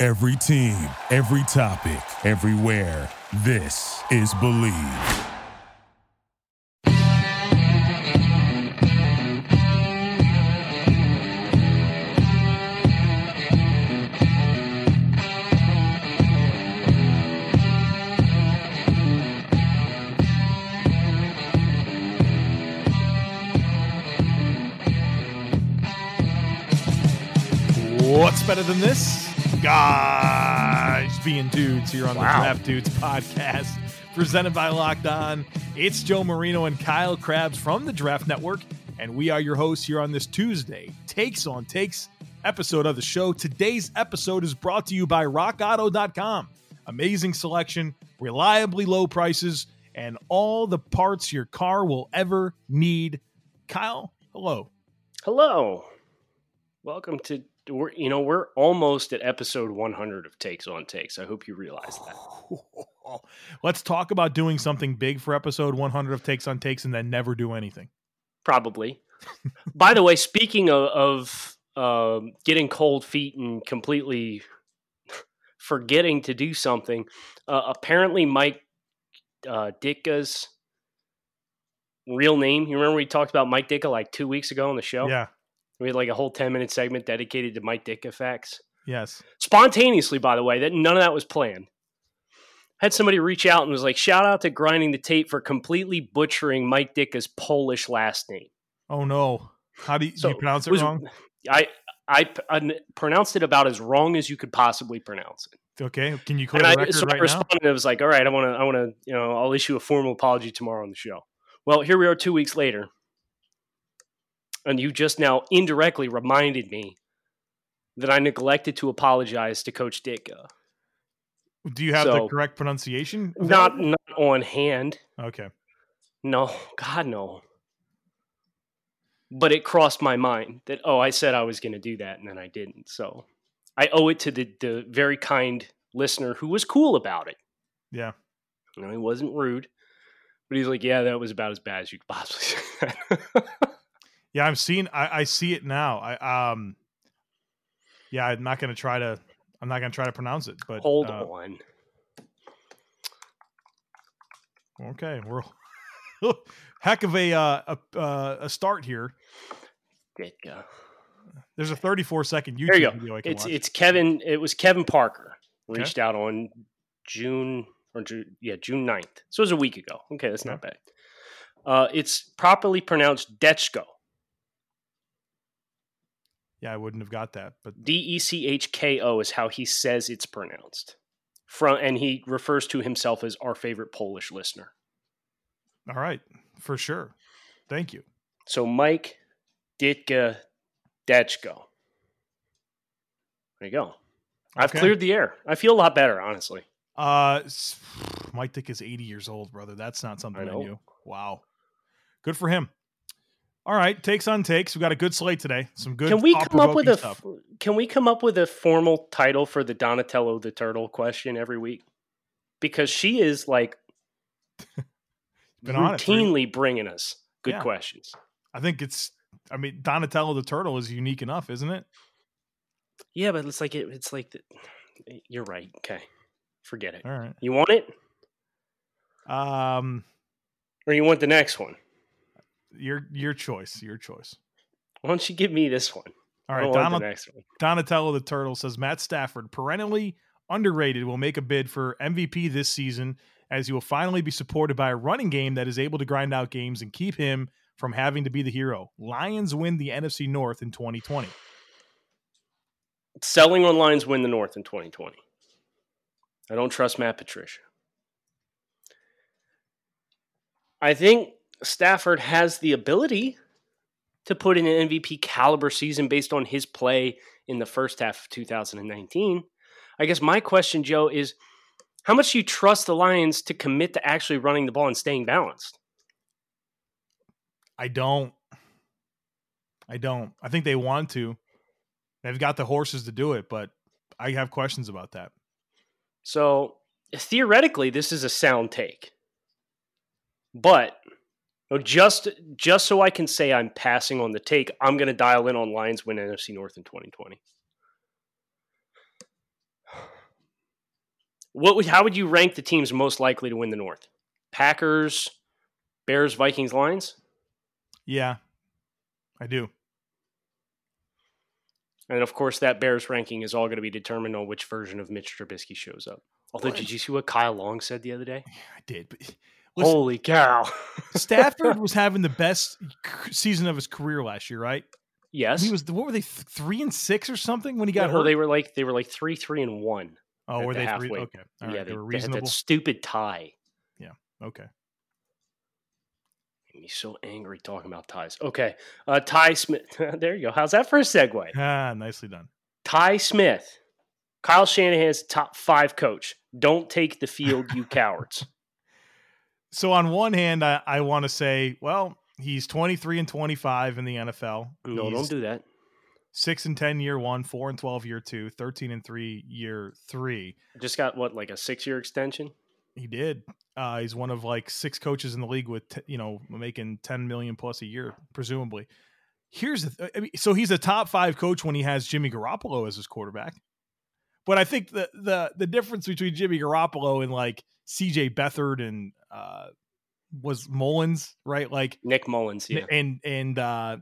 Every team, every topic, everywhere. This is Believe. What's better than this? Guys being dudes here on the Draft Dudes podcast, presented by Locked On. It's Joe Marino and Kyle Crabbs from the Draft Network, and we are your hosts here on this Tuesday Takes on Takes episode of the show. Today's episode is brought to you by RockAuto.com. Amazing selection, reliably low prices, and all the parts your car will ever need. Kyle, hello. Hello. Welcome to we're you know we're almost at episode 100 of takes on takes. I hope you realize that. Let's talk about doing something big for episode 100 of takes on takes and then never do anything. Probably. By the way speaking of, of um, getting cold feet and completely forgetting to do something uh, apparently mike uh, ditka's real name you remember we talked about mike ditka like two weeks ago on the show? Yeah we had like a whole 10 minute segment dedicated to Mike Dick effects. Yes. Spontaneously, by the way, that none of that was planned. Had somebody reach out and was like, shout out to grinding the tape for completely butchering Mike Ditka's Polish last name. Oh no. How do you, so, do you pronounce it, it was, wrong? I, I, I uh, pronounced it about as wrong as you could possibly pronounce it. Okay, can you clear and the record so right I responded. Now? I was like, "All right, I want to, I want to, you know, I'll issue a formal apology tomorrow on the show." Well, here we are, two weeks later, and you just now indirectly reminded me that I neglected to apologize to Coach Ditka. Do you have so, the correct pronunciation? Not not on hand. Okay. No, God no. But it crossed my mind that oh, I said I was going to do that and then I didn't. So I owe it to the the very kind listener who was cool about it. Yeah. You know, he wasn't rude, but he's like, "Yeah, that was about as bad as you could possibly say." Yeah, I'm seeing. I, I see it now. I um. Yeah, I'm not gonna try to. I'm not gonna try to pronounce it. But hold uh, on. Okay, we're heck of a uh, a uh, a start here. go. There's a 34 second YouTube there you go. video I can it's watch. it's Kevin. It was Kevin Parker reached okay. out on June or June, yeah June 9th. So it was a week ago. Okay, that's not bad. Uh, it's properly pronounced Dechko. Yeah, I wouldn't have got that. But D E C H K O is how he says it's pronounced. From and he refers to himself as our favorite Polish listener. All right, for sure. Thank you. So Mike Ditka Dechko. There you go. I've okay. cleared the air. I feel a lot better, honestly. Uh, Mike Dick is 80 years old, brother. That's not something I, I knew. Wow. Good for him. All right, takes on takes. We got a good slate today. Some good. Can we come up with a? Stuff. Can we come up with a formal title for the Donatello the Turtle question every week? Because she is like routinely bringing us good yeah. questions. I think it's. I mean, Donatello the Turtle is unique enough, isn't it? Yeah, but it's like it, it's like the, you're right. Okay, forget it. All right, you want it? Um, or you want the next one? Your your choice. Your choice. Why don't you give me this one? All right, Donald, Donatello the Turtle says Matt Stafford, perennially underrated, will make a bid for MVP this season as he will finally be supported by a running game that is able to grind out games and keep him from having to be the hero. Lions win the NFC North in 2020. Selling on Lions win the North in 2020. I don't trust Matt Patricia. I think Stafford has the ability to put in an MVP caliber season based on his play in the first half of 2019. I guess my question, Joe, is how much do you trust the Lions to commit to actually running the ball and staying balanced? I don't. I don't. I think they want to. They've got the horses to do it, but I have questions about that. So theoretically, this is a sound take. But Oh, just just so I can say I'm passing on the take, I'm going to dial in on Lions win NFC North in 2020. What would, how would you rank the teams most likely to win the North? Packers, Bears, Vikings, Lions? Yeah, I do. And of course, that Bears ranking is all going to be determined on which version of Mitch Trubisky shows up. Although, What? did you see what Kyle Long said the other day? I did. But listen, Holy cow! Stafford was having the best season of his career last year, right? yes, He was. What were they? th- Three and six or something when he got No, hurt. they were like they were like three, three, and one. oh, at were the they three? halfway. Okay, all right. yeah, they, they, were they had reasonable. that stupid tie. Yeah. Okay. Made me so angry talking about ties. Okay, uh, Ty Smith. there you go. How's that for a segue? Ah, nicely done. Ty Smith, Kyle Shanahan's top five coach. Don't take the field, you cowards. So on one hand, I, I want to say, well, he's 23 and 25 in the NFL. No, He's don't do that. six and 10 year one, four and 12 year two, 13 and three year three. Just got what, like a six-year extension? He did. Uh, he's one of like six coaches in the league with, t- you know, making 10 million plus a year, presumably. Here's the, th- I mean, so he's a top five coach when he has Jimmy Garoppolo as his quarterback. But I think the the the difference between Jimmy Garoppolo and like CJ Beathard and uh was Mullens, right? Like Nick Mullens, yeah. and and uh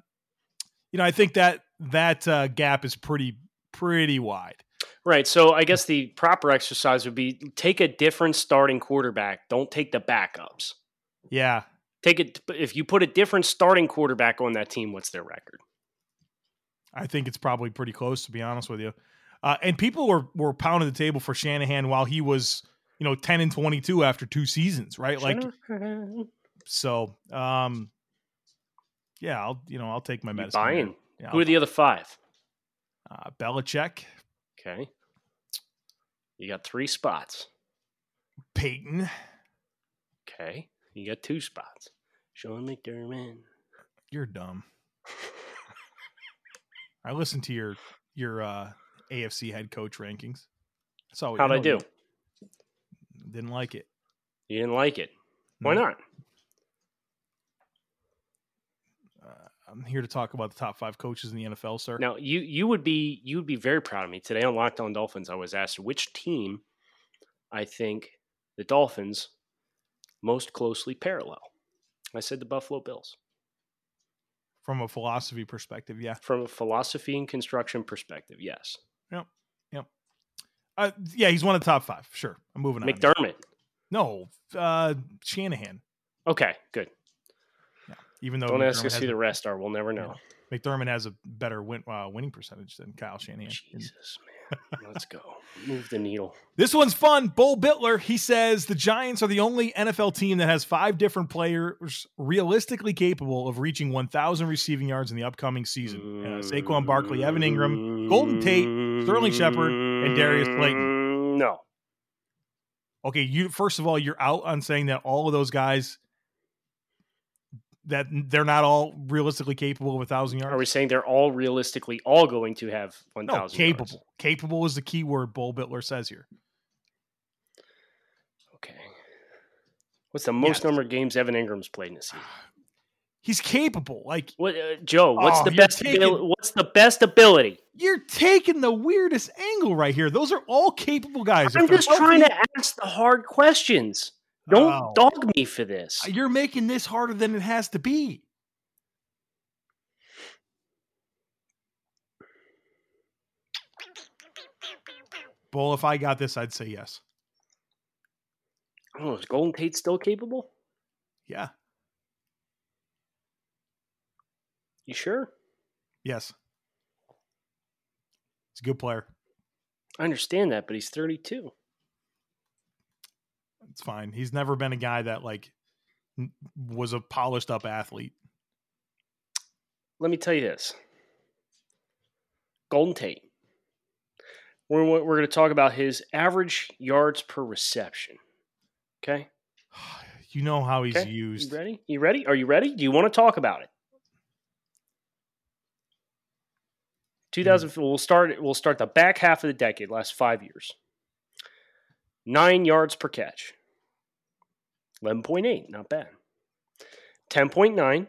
you know, I think that that uh gap is pretty pretty wide. Right. So I guess the proper exercise would be take a different starting quarterback. Don't take the backups. Yeah. Take it if you put a different starting quarterback on that team. What's their record? I think it's probably pretty close to be honest with you. Uh, and people were were pounding the table for Shanahan while he was, you know, 10 and 22 after two seasons, right? Like so um yeah, I'll you know, I'll take my medicine. there. buying? Yeah, Who are the other five? uh, Belichick, Okay. You got three spots. Peyton. Okay. You got two spots. Sean McDermott. You're dumb. I listened to your your uh AFC head coach rankings. How'd I do? Didn't like it. You didn't like it. Why No. not? Uh, I'm here to talk about the top five coaches in the NFL, sir. Now you you would be you would be very proud of me today on Locked On Dolphins. I was asked which team I think the Dolphins most closely parallel. I said the Buffalo Bills From a philosophy perspective, yeah. from a philosophy and construction perspective. Yes, Uh, yeah, he's one of the top five. Sure. I'm moving on. McDermott. No, uh, Shanahan. Okay, good. Even though Don't ask McDermott us who the rest are. We'll never know. McDermott has a better win, uh, winning percentage than Kyle Shanahan. Jesus, man. Let's go. Move the needle. This one's fun. Bull Bitler he says the Giants are the only NFL team that has five different players realistically capable of reaching 1,000 receiving yards in the upcoming season. Uh, Saquon Barkley, Evan Engram, Golden Tate, Sterling Shepard, and Darius Slayton. Mm, no. Okay, you first of all, you're out on saying that all of those guys that they're not all realistically capable of a thousand yards. Are we saying they're all realistically all going to have 1,000 no, yards? capable. Capable is the key word Bull Bitler says here. Okay. What's the most number of games Evan Engram's played in a season? He's capable. Like What, uh, Joe? What's Oh, the best? taking- abil- what's the best ability? you're taking the weirdest angle right here. Those are all capable guys. I'm just trying to ask the hard questions. Don't Oh. dog me for this. You're making this harder than it has to be. Bull, if I got this, I'd say yes. I. Is Golden Tate still capable? Yeah. You sure? Yes. He's a good player. I understand that, but he's 32. It's fine. He's never been a guy that like was a polished up athlete. Let me tell you this. Golden Tate. We're, we're going to talk about his average yards per reception. Okay? You know how he's Okay. used. You ready? You ready? Are you ready? Do you want to talk about it? Mm-hmm. 2000 we'll start we'll start the back half of the decade, last 5 years. 9 yards per catch. 11.8, not bad. 10.9,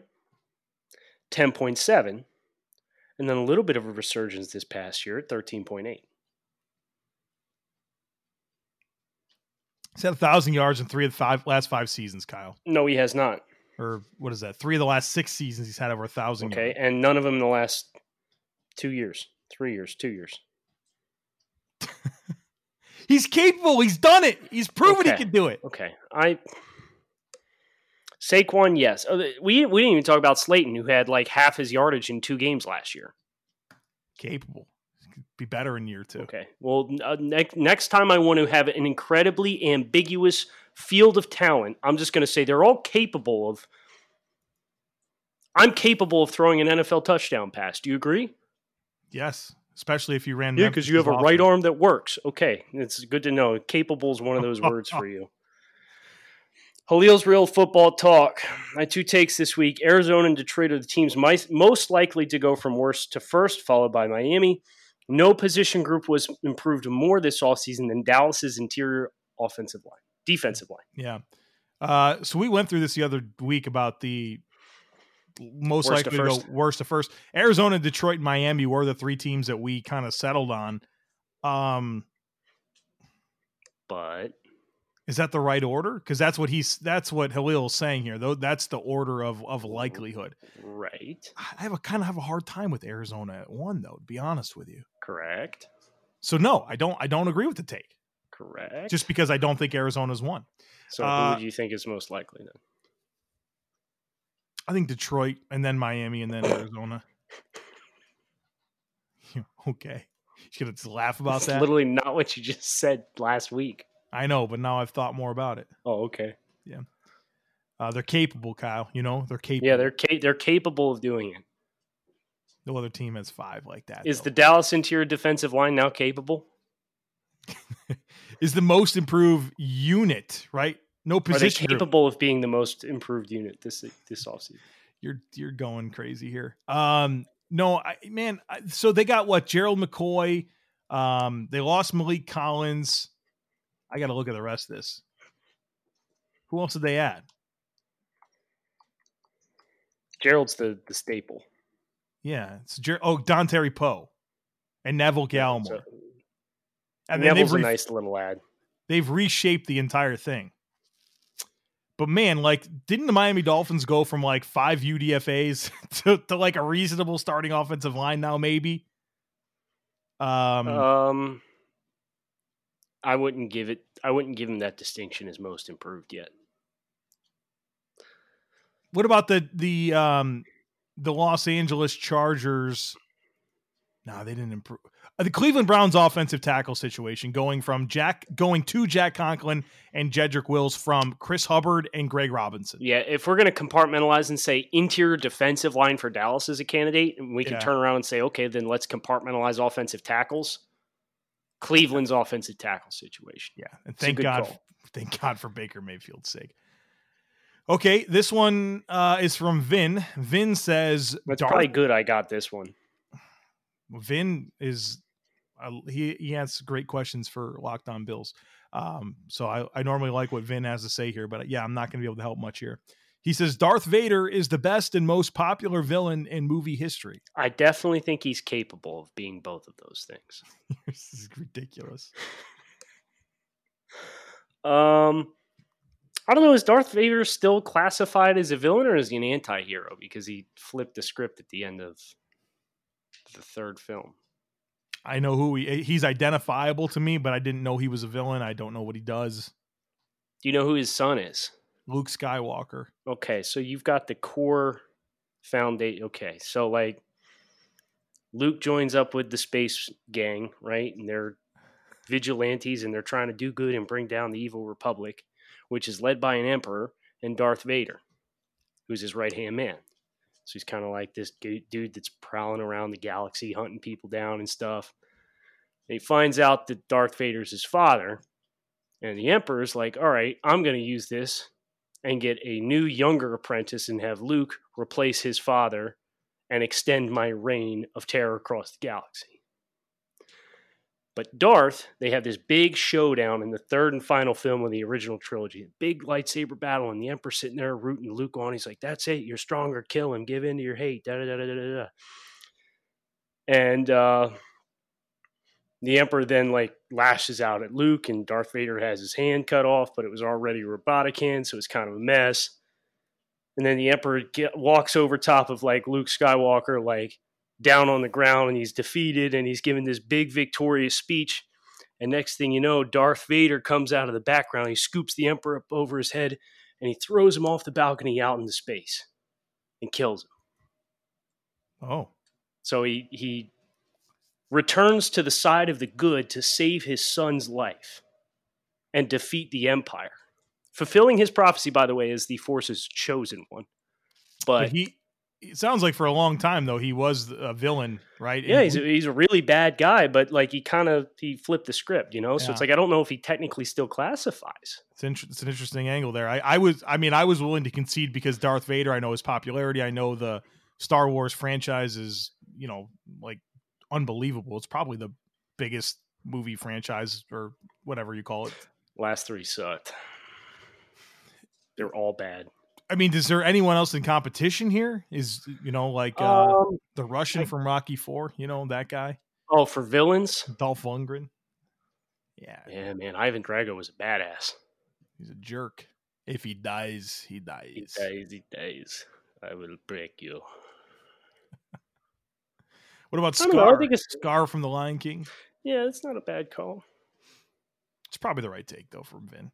10.7, and then a little bit of a resurgence this past year at 13.8. He's had a thousand yards in three of the five last five seasons, Kyle. No, he has not. Or what is that? Three of the last six seasons, he's had over a thousand. Okay, and none of them in the last two years, three years, two years. he's capable. He's done it. He's proven Okay. he can do it. Okay, I Saquon, yes. Oh, We we didn't even talk about Slayton, who had like half his yardage in two games last year. Capable. Be better in year two. Okay. Well, uh, next next time I want to have an incredibly ambiguous field of talent, I'm just going to say they're all capable of. I'm capable of throwing an NFL touchdown pass. Do you agree? Yes, especially if you ran. Yeah, because you have a Memphis's right arm that works. Okay, it's good to know. Capable is one of those words for you. Halil's real football talk. My two takes this week: Arizona and Detroit are the teams most likely to go from worst to first, followed by Miami. No position group was improved more this offseason than Dallas's interior offensive line, defensive line. Yeah. Uh, so we went through this the other week about the most Worst likely to go worst to first. Arizona, Detroit, and Miami were the three teams that we kind of settled on. Um, But is that the right order? Because that's what he's that's what Halil's saying here. Though that's the order of of likelihood. right, I have a kind of have a hard time with Arizona at one though, to be honest with you. correct, So no, I don't I don't agree with the take. correct. Just because I don't think Arizona's won. so, uh, who do you think is most likely then? I think Detroit and then Miami and then Arizona. okay. You gonna laugh about That's that? literally not what you just said last week. I know, but now I've thought more about it. Oh, okay. Yeah. Uh, they're capable, Kyle. You know, they're capable. Yeah, they're ca- they're capable of doing it. no other team has five like that. Is though. the Dallas interior defensive line now capable? is the most improved unit, right? No Are they position. group. capable of being the most improved unit this this offseason? You're you're going crazy here. Um, no, I, man. I, so they got what Gerald McCoy. Um, they lost Maliek Collins. I got to look at the rest of this. Who else did they add? Gerald's the the staple. Yeah, it's Ger- oh Dontari Poe and Neville Gallimore, So, and Neville's a nice little lad. they've reshaped the entire thing. But man, like, didn't the Miami Dolphins go from like five UDFA's to, to like a reasonable starting offensive line now? Maybe. Um, Um, I wouldn't give it. I wouldn't give him that distinction as most improved yet. what about the the um the Los Angeles Chargers? No, they didn't improve. Uh, the Cleveland Browns offensive tackle situation going from Jack going to Jack Conklin and Jedrick Wills from Chris Hubbard and Greg Robinson. Yeah, if we're going to compartmentalize and say interior defensive line for Dallas as a candidate, and we can Yeah. turn around and say, okay, then let's compartmentalize offensive tackles. Cleveland's offensive tackle situation. Yeah, and thank God, thank God for Baker Mayfield's sake. Okay, this one uh, is from Vin. Vin says, That's probably good. I got this one. Vin is uh, he he has great questions for Locked On Bills. Um, so I, I normally like what Vin has to say here, but yeah, I'm not going to be able to help much here. He says Darth Vader is the best and most popular villain in movie history. I definitely think he's capable of being both of those things. this is ridiculous. Um, I don't know. Is Darth Vader still classified as a villain or is he an anti-hero because he flipped the script at the end of the third film? I know who he he's identifiable to me, but I didn't know he was a villain. I don't know what he does. Do you know who his son is? Luke Skywalker. Okay, so you've got the core foundation. Okay, so like Luke joins up with the space gang, right? And they're vigilantes and they're trying to do good and bring down the evil republic, which is led by an emperor and Darth Vader, who's his right hand man. So he's kind of like this dude that's prowling around the galaxy, hunting people down and stuff. And he finds out that Darth Vader's his father, and the emperor's like, "All right, I'm going to use this and get a new younger apprentice and have Luke replace his father and extend my reign of terror across the galaxy. But Darth, they have this big showdown in the third and final film of the original trilogy. A big lightsaber battle, and the Emperor sitting there rooting Luke on. He's like, That's it, you're stronger, kill him, give in to your hate. Da da da da da da. And uh the Emperor then like lashes out at Luke, and Darth Vader has his hand cut off, but it was already a robotic hand, so it's kind of a mess. And then the Emperor get, walks over top of like Luke Skywalker, like down on the ground, and he's defeated, and he's giving this big victorious speech. And next thing you know, Darth Vader comes out of the background. He scoops the Emperor up over his head, and he throws him off the balcony out into space, and kills him. Oh, so he he returns to the side of the good to save his son's life and defeat the empire. Fulfilling his prophecy, by the way, is the Force's chosen one. But, but he it sounds like for a long time though he was a villain, right? Yeah, he's a, he's a really bad guy, but like he kind of he flipped the script, you know. So yeah. it's like I don't know if he technically still classifies. It's, it's an interesting angle there. I, I was, I mean, I was willing to concede because Darth Vader. I know his popularity. I know the Star Wars franchise is, you know, like unbelievable. It's probably the biggest movie franchise or whatever you call it. Last three sucked. They're all bad. I mean, is there anyone else in competition here? Is you know like uh, um, the Russian I, from Rocky Four? You know that guy. Oh, for villains, Dolph Lundgren. Yeah, yeah, man. Ivan Drago was a badass. He's a jerk. If he dies, he dies. He dies. He dies. I will break you. What about Scar? Know, I think it's Scar from The Lion King. Yeah, it's not a bad call. It's probably the right take though from Vin.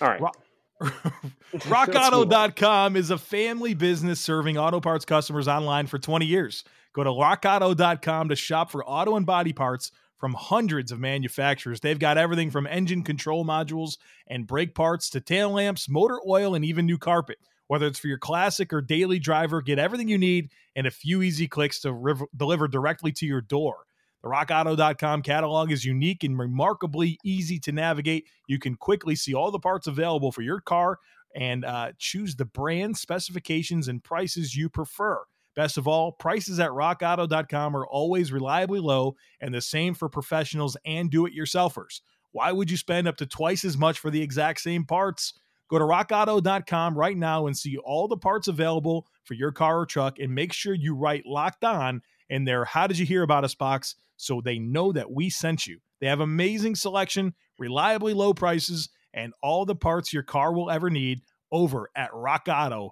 All right. Rock, RockAuto.com is a family business serving auto parts customers online for 20 years. Go to RockAuto.com to shop for auto and body parts from hundreds of manufacturers. They've got everything from engine control modules and brake parts to tail lamps, motor oil, and even new carpet. Whether it's for your classic or daily driver, get everything you need in a few easy clicks to deliver directly to your door. The rockauto.com catalog is unique and remarkably easy to navigate. You can quickly see all the parts available for your car and uh, choose the brand, specifications, and prices you prefer. Best of all, prices at rockauto.com are always reliably low and the same for professionals and do it yourselfers. Why would you spend up to twice as much for the exact same parts? Go to rockauto.com right now and see all the parts available for your car or truck and make sure you write locked on in their How Did You Hear About Us box so they know that we sent you. They have amazing selection, reliably low prices, and all the parts your car will ever need over at rockauto.com.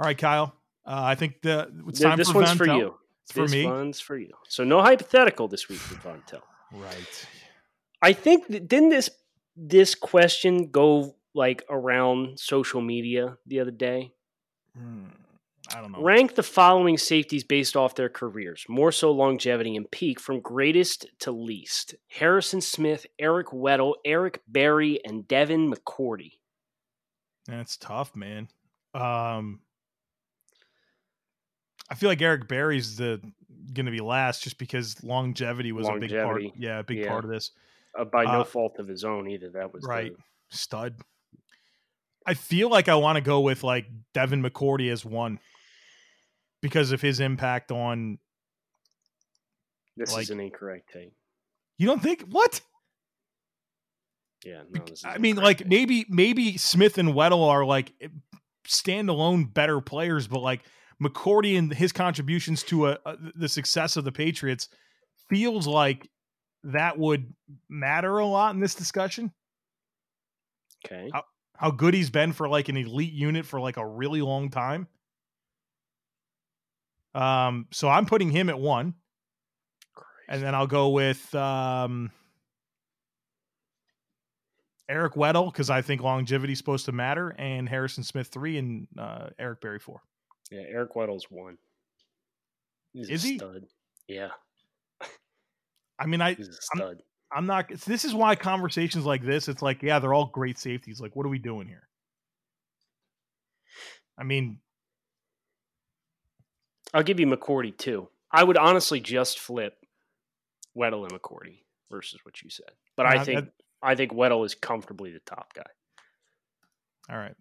All right, Kyle. Uh, I think the it's time this for one's for you. It's for this me. one's for you. So no hypothetical this week with Vontel. Right. I think that, didn't this this question go like around social media the other day? Hmm, I don't know. Rank the following safeties based off their careers, more so longevity and peak, from greatest to least. Harrison Smith, Eric Weddle, Eric Berry, and Devin McCourty. That's tough, man. Um, I feel like Eric Berry's the going to be last just because longevity was longevity. a big part. Yeah, a big yeah. part of this uh, by no uh, fault of his own either. That was right. The... Stud. I feel like I want to go with like Devin McCourty as one because of his impact on. This like, is an incorrect take. You don't think what? Yeah, no, I mean, like take. maybe maybe Smith and Weddle are like eh, standalone better players, but like McCourty and his contributions to a, a, the success of the Patriots feels like that would matter a lot in this discussion. Okay. How, how good he's been for like an elite unit for like a really long time. Um, so I'm putting him at one. Crazy. And then I'll go with um, Eric Weddle because I think longevity is supposed to matter, and Harrison Smith three, and uh, Eric Berry four. Yeah, Eric Weddle's one. He's is he? Stud. Yeah. I mean, I I'm, I'm, not. This is why conversations like this. It's like, yeah, they're all great safeties. Like, what are we doing here? I mean, I'll give you McCourty too. I would honestly just flip Weddle and McCourty versus what you said, but I think that, I think Weddle is comfortably the top guy. All right.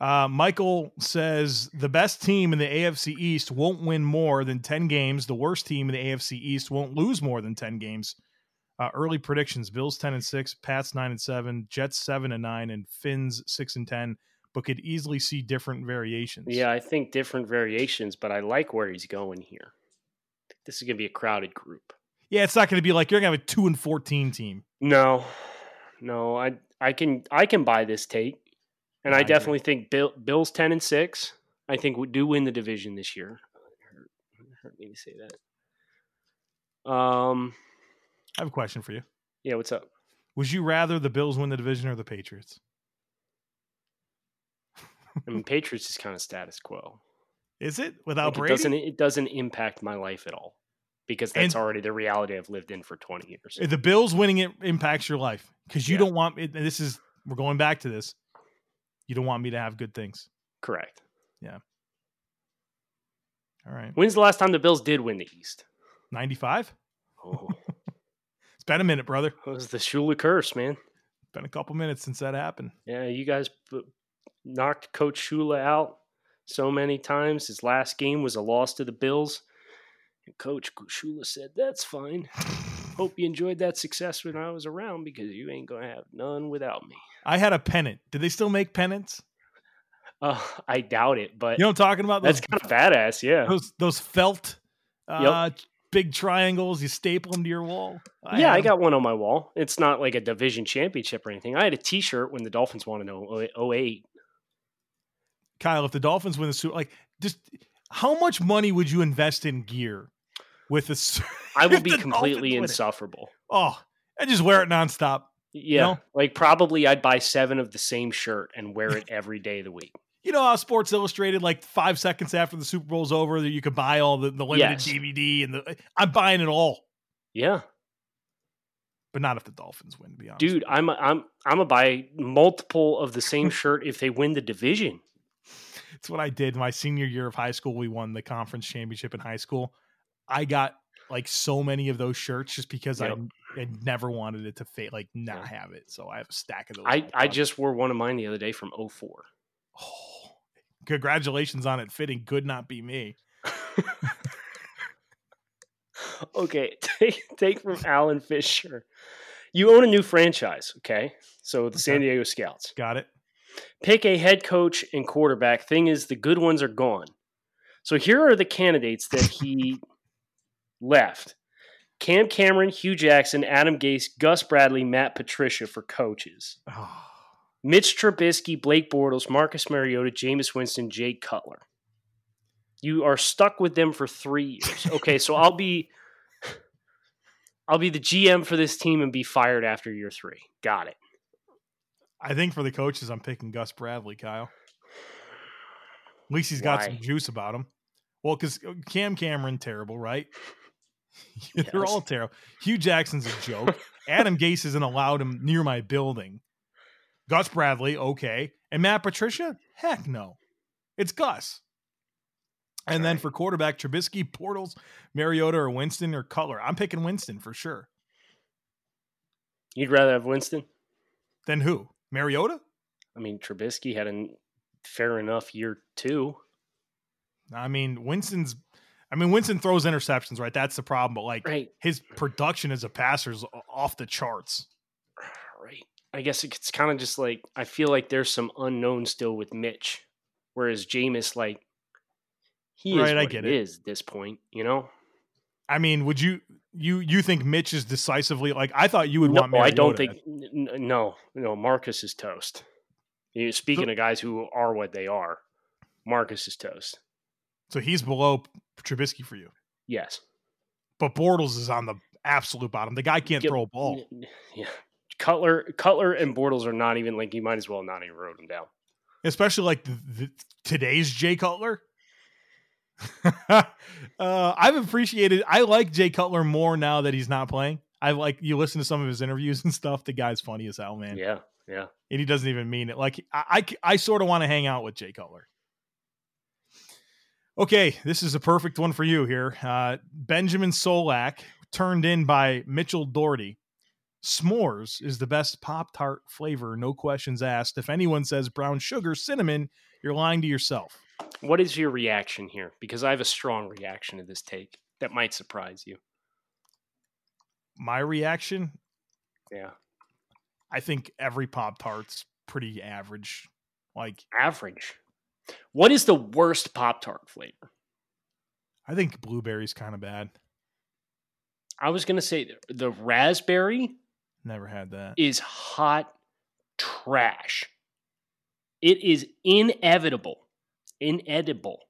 Uh, Michael says the best team in the AFC East won't win more than 10 games. The worst team in the AFC East won't lose more than 10 games. Uh, early predictions Bills 10 and 6, Pats 9 and 7, Jets 7 and 9, and Finns 6 and 10, but could easily see different variations. Yeah, I think different variations, but I like where he's going here. this is going to be a crowded group. Yeah, it's not going to be like you're going to have a two and fourteen team. No, no, I I can I can buy this take, and I I definitely think Bill, Bills ten and six. I think we do win the division this year. It hurt, it hurt me to say that. Um, I have a question for you. yeah, what's up? Would you rather the Bills win the division or the Patriots? I mean, Patriots is kind of status quo. Is it without Like, it Brady? doesn't it doesn't impact my life at all because that's And- already the reality I've lived in for twenty years. If the Bills winning it impacts your life because you Yeah. don't want it. This is we're going back to this. You don't want me to have good things. Correct. Yeah. All right, When's the last time the Bills did win the East? ninety-five. Oh, It's been a minute, brother. it was the Shula curse, man. Been a couple minutes since that happened. Yeah, you guys knocked Coach Shula out so many times. His last game was a loss to the Bills. And Coach Shula said, That's fine. Hope you enjoyed that success when I was around because you ain't going to have none without me. I had a pennant. Did they still make pennants? Uh, I doubt it, but You know what I'm talking about? Those, that's kind of badass. Yeah. those those felt uh, big triangles. You staple them to your wall. yeah, I got one on my wall. It's not like a division championship or anything. I had a t shirt when the Dolphins won in eh, 08. Kyle. If the Dolphins win the Super, like just how much money would you invest in gear with this? I will be completely insufferable. Oh, I just wear it nonstop. Yeah. know? Like probably I'd buy seven of the same shirt and wear it every day of the week. You know how Sports Illustrated, like five seconds after the Super Bowl's over, that you could buy all the, the limited Yes. DVD and the. I'm buying it all, Yeah. but not if the Dolphins win. To be honest, Dude, I'm I'm I'm gonna buy multiple of the same shirt if they win the division. it's what I did my senior year of high school. We won the conference championship in high school. I got like so many of those shirts just because Yep. I, I never wanted it to fade, like not Yeah. have it. So I have a stack of those. I, I just wore one of mine the other day from 04. Oh, congratulations on it fitting. Could not be me. okay, take take from Alan Fisher. You own a new franchise, okay? So the San Diego Scouts. Got it. Pick a head coach and quarterback. Thing is, the good ones are gone. So here are the candidates that he left: Cam Cameron, Hue Jackson, Adam Gase, Gus Bradley, Matt Patricia for coaches. Oh, Mitch Trubisky, Blake Bortles, Marcus Mariota, Jameis Winston, Jake Cutler. You are stuck with them for three years. Okay, so I'll be I'll be the GM for this team and be fired after year three. Got it. I think for the coaches, I'm picking Gus Bradley, Kyle. At least he's got some juice about him. Well, because uh, Cam Cameron, terrible, right? They're Yes. all terrible. Hue Jackson's a joke. Adam Gase isn't allowed him near my building. Gus Bradley, okay. And Matt Patricia? Heck no. It's Gus. And then for quarterback, Trubisky, Bortles, Mariota, or Winston or Cutler. I'm picking Winston for sure. You'd rather have Winston? Then who? Mariota? I mean, Trubisky had a fair enough year too. I mean, Winston's. I mean, Winston throws interceptions, right? That's the problem. But like Right. his production as a passer is off the charts. Right. I guess it's kind of just like I feel like there's some unknown still with Mitch, whereas Jameis, like he is Right, I what get he it. is at this point. You know, I mean, would you you you think Mitch is decisively like? I thought you would no, want. Mariota. I don't think. n- No, no. Marcus is toast. You speaking of guys who are what they are, Marcus is toast. so. He's below Trubisky for you, Yes. but Bortles is on the absolute bottom. The guy can't throw a ball. Yeah. Cutler, Cutler, and Bortles are not even like you might as well not even wrote them down. especially like the, the, today's Jay Cutler. uh, I've appreciated. I like Jay Cutler more now that he's not playing. I like you listen to some of his interviews and stuff. The guy's funny as hell, man, Yeah, yeah. and he doesn't even mean it. Like I, I, I sort of want to hang out with Jay Cutler. Okay, this is a perfect one for you here. Uh, Benjamin Solak, turned in by Mitchell Doherty. S'mores is the best Pop Tart flavor, no questions asked. If anyone says brown sugar, cinnamon, you're lying to yourself. What is your reaction here? Because I have a strong reaction to this take that might surprise you. My reaction, Yeah, I think every Pop Tart's pretty average. Like, average. What is the worst Pop Tart flavor? I think blueberry's kind of bad. I was gonna say the raspberry Never had that. is hot trash. It is inevitable, inedible.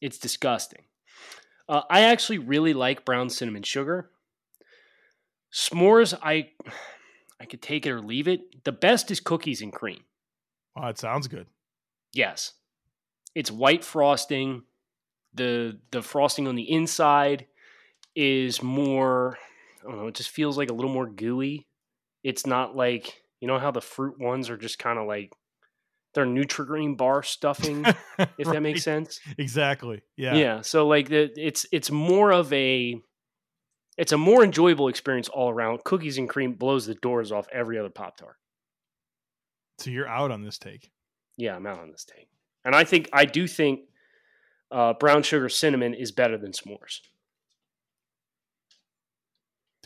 It's disgusting. Uh, I actually really like brown cinnamon sugar. S'mores, I I could take it or leave it. The best is cookies and cream. Oh, it sounds good. Yes. It's white frosting. The the frosting on the inside is more I don't know, it just feels like a little more gooey. It's not like you know how the fruit ones are just kind of like they're Nutri-Grain bar stuffing, if that makes sense. Exactly. Yeah. Yeah. So like the it's it's more of a it's a more enjoyable experience all around. Cookies and cream blows the doors off every other Pop Tart. So you're out on this take. Yeah, I'm out on this take. And I think I do think uh, brown sugar cinnamon is better than s'mores.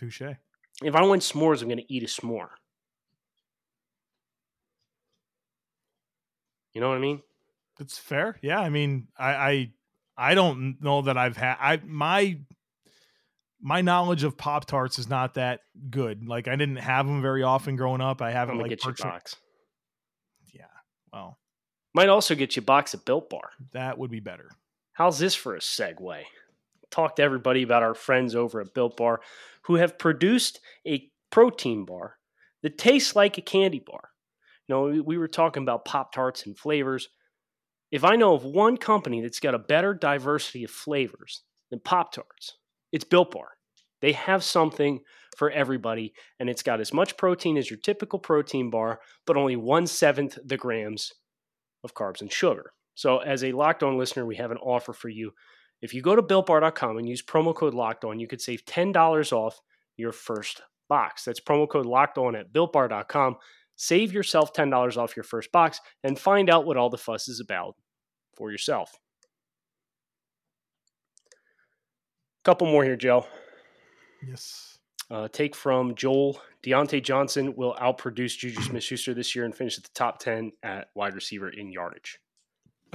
Touche. If I want s'mores, I'm going to eat a s'more. You know what I mean? It's fair. Yeah. I mean, I I, I don't know that I've had I my my knowledge of Pop Tarts is not that good. Like I didn't have them very often growing up. I haven't like get purchased- box. Yeah. Well, Might also get you a box of Built Bar. that would be better. How's this for a segue? Talk to everybody about our friends over at Built Bar who have produced a protein bar that tastes like a candy bar. You know, we- we were talking about Pop Tarts and flavors. If I know of one company that's got a better diversity of flavors than Pop Tarts, it's Built Bar. They have something for everybody, and it's got as much protein as your typical protein bar, but only one seventh the grams of carbs and sugar. So, as a locked on listener, we have an offer for you. If you go to builtbar.com and use promo code locked on, you could save $10 off your first box. That's promo code locked on at builtbar.com. Save yourself $10 off your first box and find out what all the fuss is about for yourself. Couple more here, Joe. Yes. Uh, take from Joel Diontae Johnson will outproduce Juju Smith Schuster this year and finish at the top 10 at wide receiver in yardage.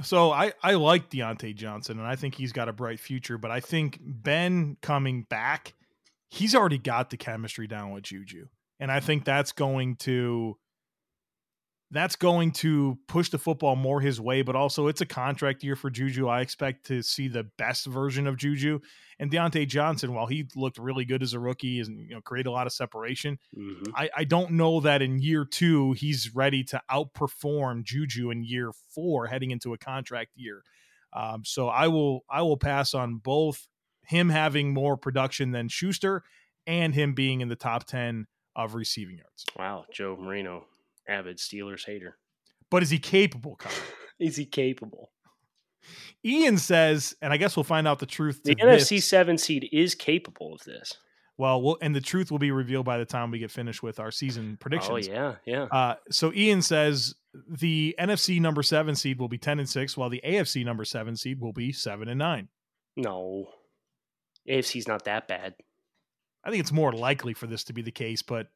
So I I like Diontae Johnson and I think he's got a bright future, but I think Ben coming back, he's already got the chemistry down with Juju. And I think that's going to that's going to push the football more his way, but also it's a contract year for Juju. I expect to see the best version of Juju. And Diontae Johnson, while he looked really good as a rookie and you know create a lot of separation, Mhm. I, I don't know that in year two he's ready to outperform Juju in year four heading into a contract year. Um, so I will I will pass on both him having more production than Schuster and him being in the top ten of receiving yards. Wow, Joe Marino, avid Steelers hater. But is he capable? Kyle? Is he capable? Ian says, and I guess we'll find out the truth. The to this. NFC 7 seed is capable of this. Well, we'll and the truth will be revealed by the time we get finished with our season predictions. Oh, yeah, yeah. Uh, so Ian says the NFC number seven seed will be ten and six, while the AFC number seven seed will be seven and nine. No. AFC's not that bad. I think it's more likely for this to be the case, but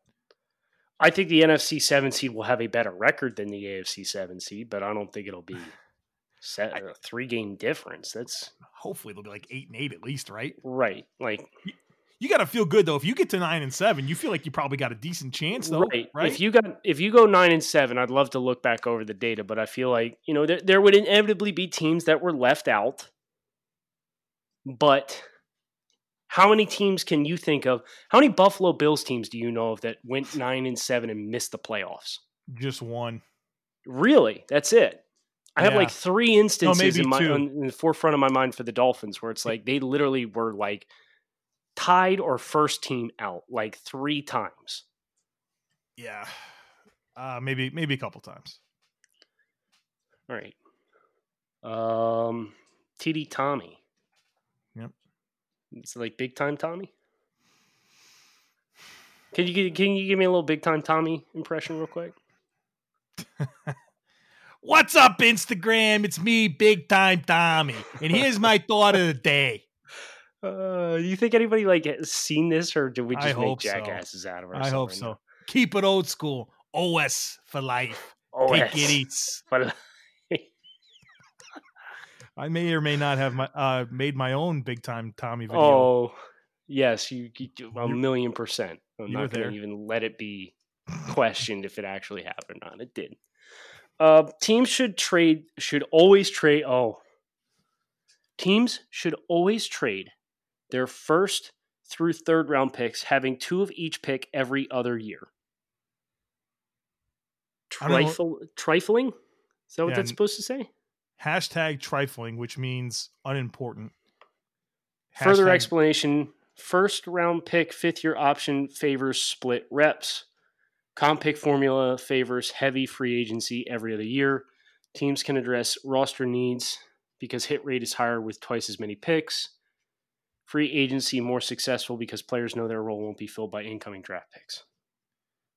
I think the NFC 7 seed will have a better record than the AFC 7 seed, but I don't think it'll be set, a three game difference. That's hopefully they'll be like eight and eight at least, right? right. Like, You got to feel good though. If you get to nine and seven, you feel like you probably got a decent chance, though, right? right. If you got if you go nine and seven, I'd love to look back over the data, but I feel like you know there there would inevitably be teams that were left out. But how many teams can you think of? How many Buffalo Bills teams do you know of that went nine and seven and missed the playoffs? Just one. Really, that's it. I have like three instances in my in the forefront of my mind for the Dolphins where it's like they literally were like tied or first team out like three times. Yeah, uh, maybe maybe a couple times. All right. Um, TD Tommy. It's like big time Tommy. Can you can you give me a little big time Tommy impression real quick? What's up, Instagram? It's me, Big Time Tommy, and here's my thought of the day. Uh, you think anybody like has seen this, or did we I just make hope so. jackasses out of ourselves? I hope right so. Keep it old school. OS for life. now? Take OS. it eats. But I may or may not have my, uh, made my own big time Tommy video. oh, Yes, you, you a million percent. I'm not going to even let it be questioned if it actually happened or not. It did. Uh, teams should trade. Should always trade. Oh, teams should always trade their first through third round picks, having two of each pick every other year. I don't know- Trifle, trifling? Is that what Yeah, that's supposed to say? Hashtag trifling, which means unimportant. Further explanation first round pick, fifth year option favors split reps. Comp pick formula favors heavy free agency every other year. Teams can address roster needs because hit rate is higher with twice as many picks. Free agency more successful because players know their role won't be filled by incoming draft picks.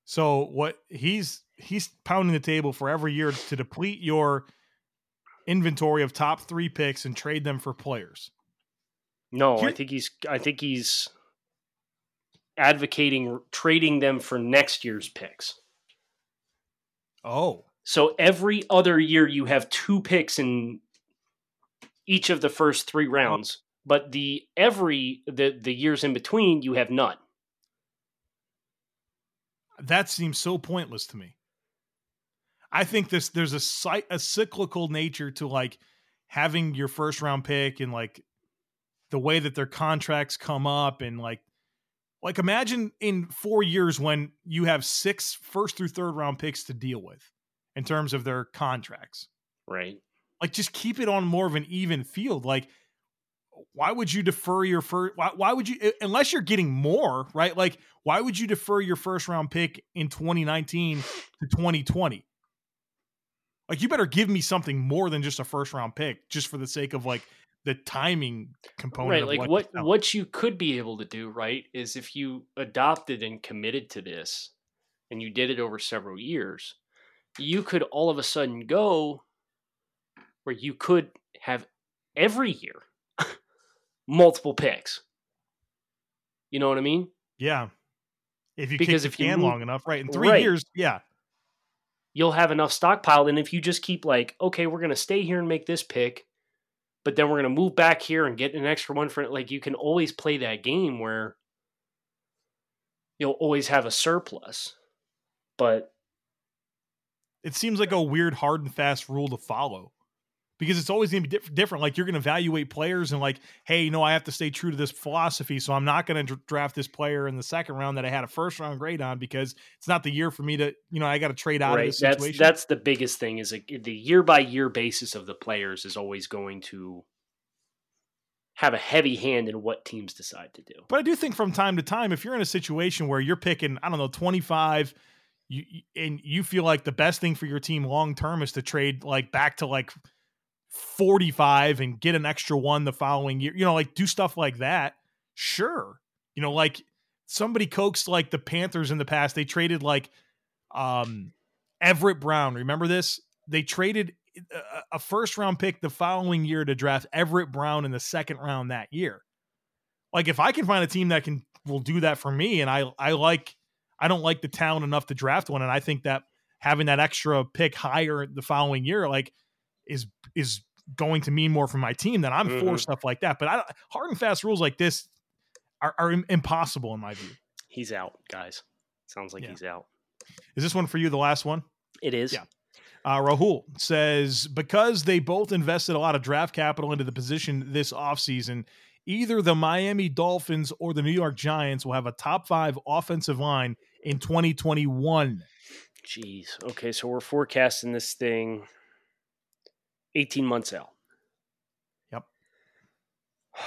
So what he's he's pounding the table for every year to deplete your inventory of top three picks and trade them for players. No, I think he's I think he's advocating trading them for next year's picks. Oh, So every other year you have two picks in each of the first three rounds, but the every the the years in between you have none. that seems so pointless to me. I think this there's a a cyclical nature to like having your first round pick and like the way that their contracts come up and like like imagine in 4 years when you have six first through third round picks to deal with in terms of their contracts. Right. like just keep it on more of an even field like why would you defer your first why, why would you unless you're getting more right like why would you defer your first round pick in 2019 to 2020 like you better give me something more than just a first round pick just for the sake of like the timing component right. of Like what what what you could be able to do, right, is if you adopted and committed to this and you did it over several years, you could all of a sudden go where you could have every year multiple picks. You know what I mean? yeah if you Because if you can move- long enough right in three Right. years yeah you'll have enough stockpiled. And if you just keep like, okay, we're going to stay here and make this pick, but then we're going to move back here and get an extra one for it, like you can always play that game where you'll always have a surplus. But it seems like a weird hard and fast rule to follow because it's always going to be diff- different. Like you're going to evaluate players and like hey you know i have to stay true to this philosophy so i'm not going to draft this player in the second round that i had a first round grade on because it's not the year for me to you know i got to trade out of right, this that's situation. that's the biggest thing is like the year by year basis of the players is always going to have a heavy hand in what teams decide to do. but i do think from time to time if you're in a situation where you're picking i don't know 25 you you- and you feel like the best thing for your team long term is to trade like back to like 45 and get an extra one the following year you know like do stuff like that. Sure. You know like somebody coaxed like the panthers in the past they traded like um Everette Brown remember this? They traded a- a first round pick the following year to draft Everette Brown in the second round that year. Like if i can find a team that can will do that for me and i i like i don't like the talent enough to draft one and i think that having that extra pick higher the following year like is is going to mean more for my team then i'm for Mhm. stuff like that but i hard and fast rules like this are, are impossible in my view He's out, guys. Sounds like Yeah. he's out. is this one for you the last one It is. Yeah. Uh, Rahul says because they both invested a lot of draft capital into the position this offseason, either the Miami Dolphins or the New York Giants will have a top five offensive line in 2021. Jeez. Okay, so we're forecasting this thing 18 months out. Yep.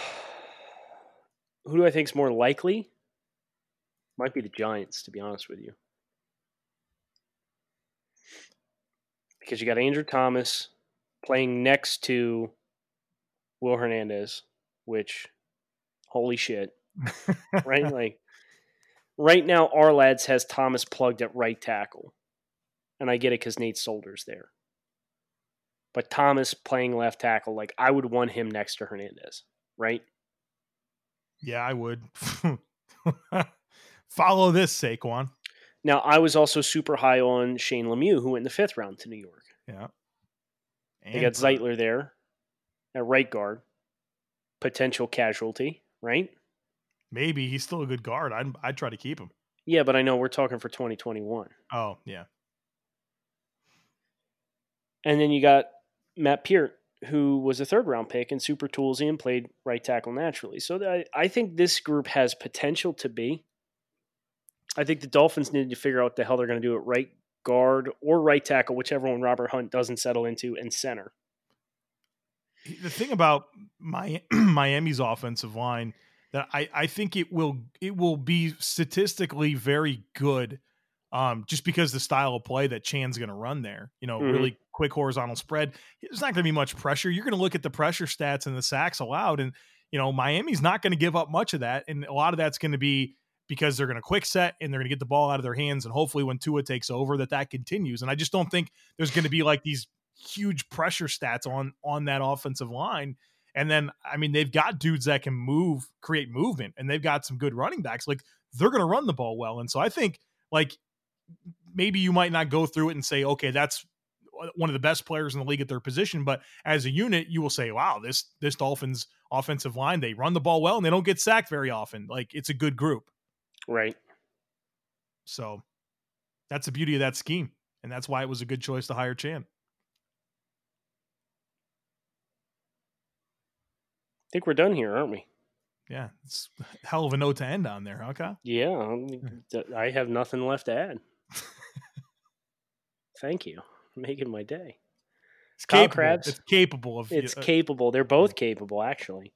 Who do I think is more likely? Might be the Giants, to be honest with you. Because you got Andrew Thomas playing next to Will Hernandez, which, holy shit, right? like, right now, Ourlads has Thomas plugged at right tackle. And I get it because Nate Solder's there. But Thomas playing left tackle, like, I would want him next to Hernandez, right? Yeah, I would. Follow this, Saquon. Now, I was also super high on Shane Lemieux, who went in the fifth round to New York. Yeah. They got Zeitler there at right guard, potential casualty, right? Maybe he's still a good guard. I'd I'd try to keep him. Yeah, but I know we're talking for 2021. Oh yeah. And then you got Matt Peart, who was a third round pick and super toolsy and played right tackle naturally. So I, I think this group has potential to be. I think the Dolphins need to figure out what the hell they're going to do at right guard or right tackle, whichever one Robert Hunt doesn't settle into, and center. The thing about my Miami's offensive line that I, I think it will it will be statistically very good um, just because the style of play that Chan's going to run there, you know, mm-hmm. really quick horizontal spread. There's not going to be much pressure. You're going to look at the pressure stats and the sacks allowed, and you know Miami's not going to give up much of that, and a lot of that's going to be because they're going to quick set and they're going to get the ball out of their hands, and hopefully when Tua takes over, that that continues. And I just don't think there's going to be like these huge pressure stats on on that offensive line. And then, I mean, they've got dudes that can move, create movement, and they've got some good running backs. Like they're going to run the ball well. And so I think like maybe you might not go through it and say, okay, that's Uh, one of the best players in the league at their position, but as a unit, you will say, wow, this this Dolphins offensive line, they run the ball well and they don't get sacked very often. Like it's a good group. Right. So that's the beauty of that scheme. And that's why it was a good choice to hire Chan. I think we're done here, aren't we? Yeah, it's a hell of a note to end on there, Kyle? Yeah, hmm. I have nothing left to add. Thank you. Making my day. It's Kyle capable. Crabbs. It's capable of. It's uh, capable. They're both capable, actually.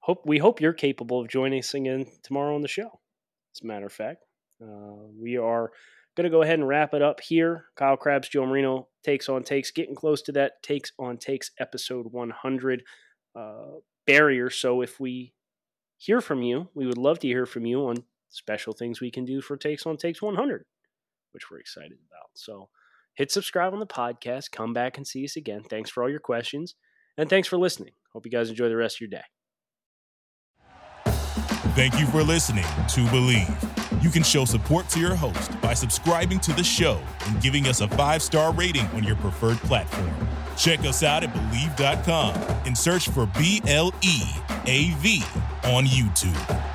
hope we hope you're capable of joining us again tomorrow on the show. As a matter of fact, uh, we are going to go ahead and wrap it up here. Kyle Crabbs, Joe Marino takes on takes, getting close to that takes on takes episode 100 uh, barrier. So if we hear from you, we would love to hear from you on special things we can do for takes on takes 100 which we're excited about. So hit subscribe on the podcast. Come back and see us again. Thanks for all your questions. And thanks for listening. Hope you guys enjoy the rest of your day. Thank you for listening to Bleav. You can show support to your host by subscribing to the show and giving us a five star rating on your preferred platform. Check us out at Bleav.com and search for B L E A V on YouTube.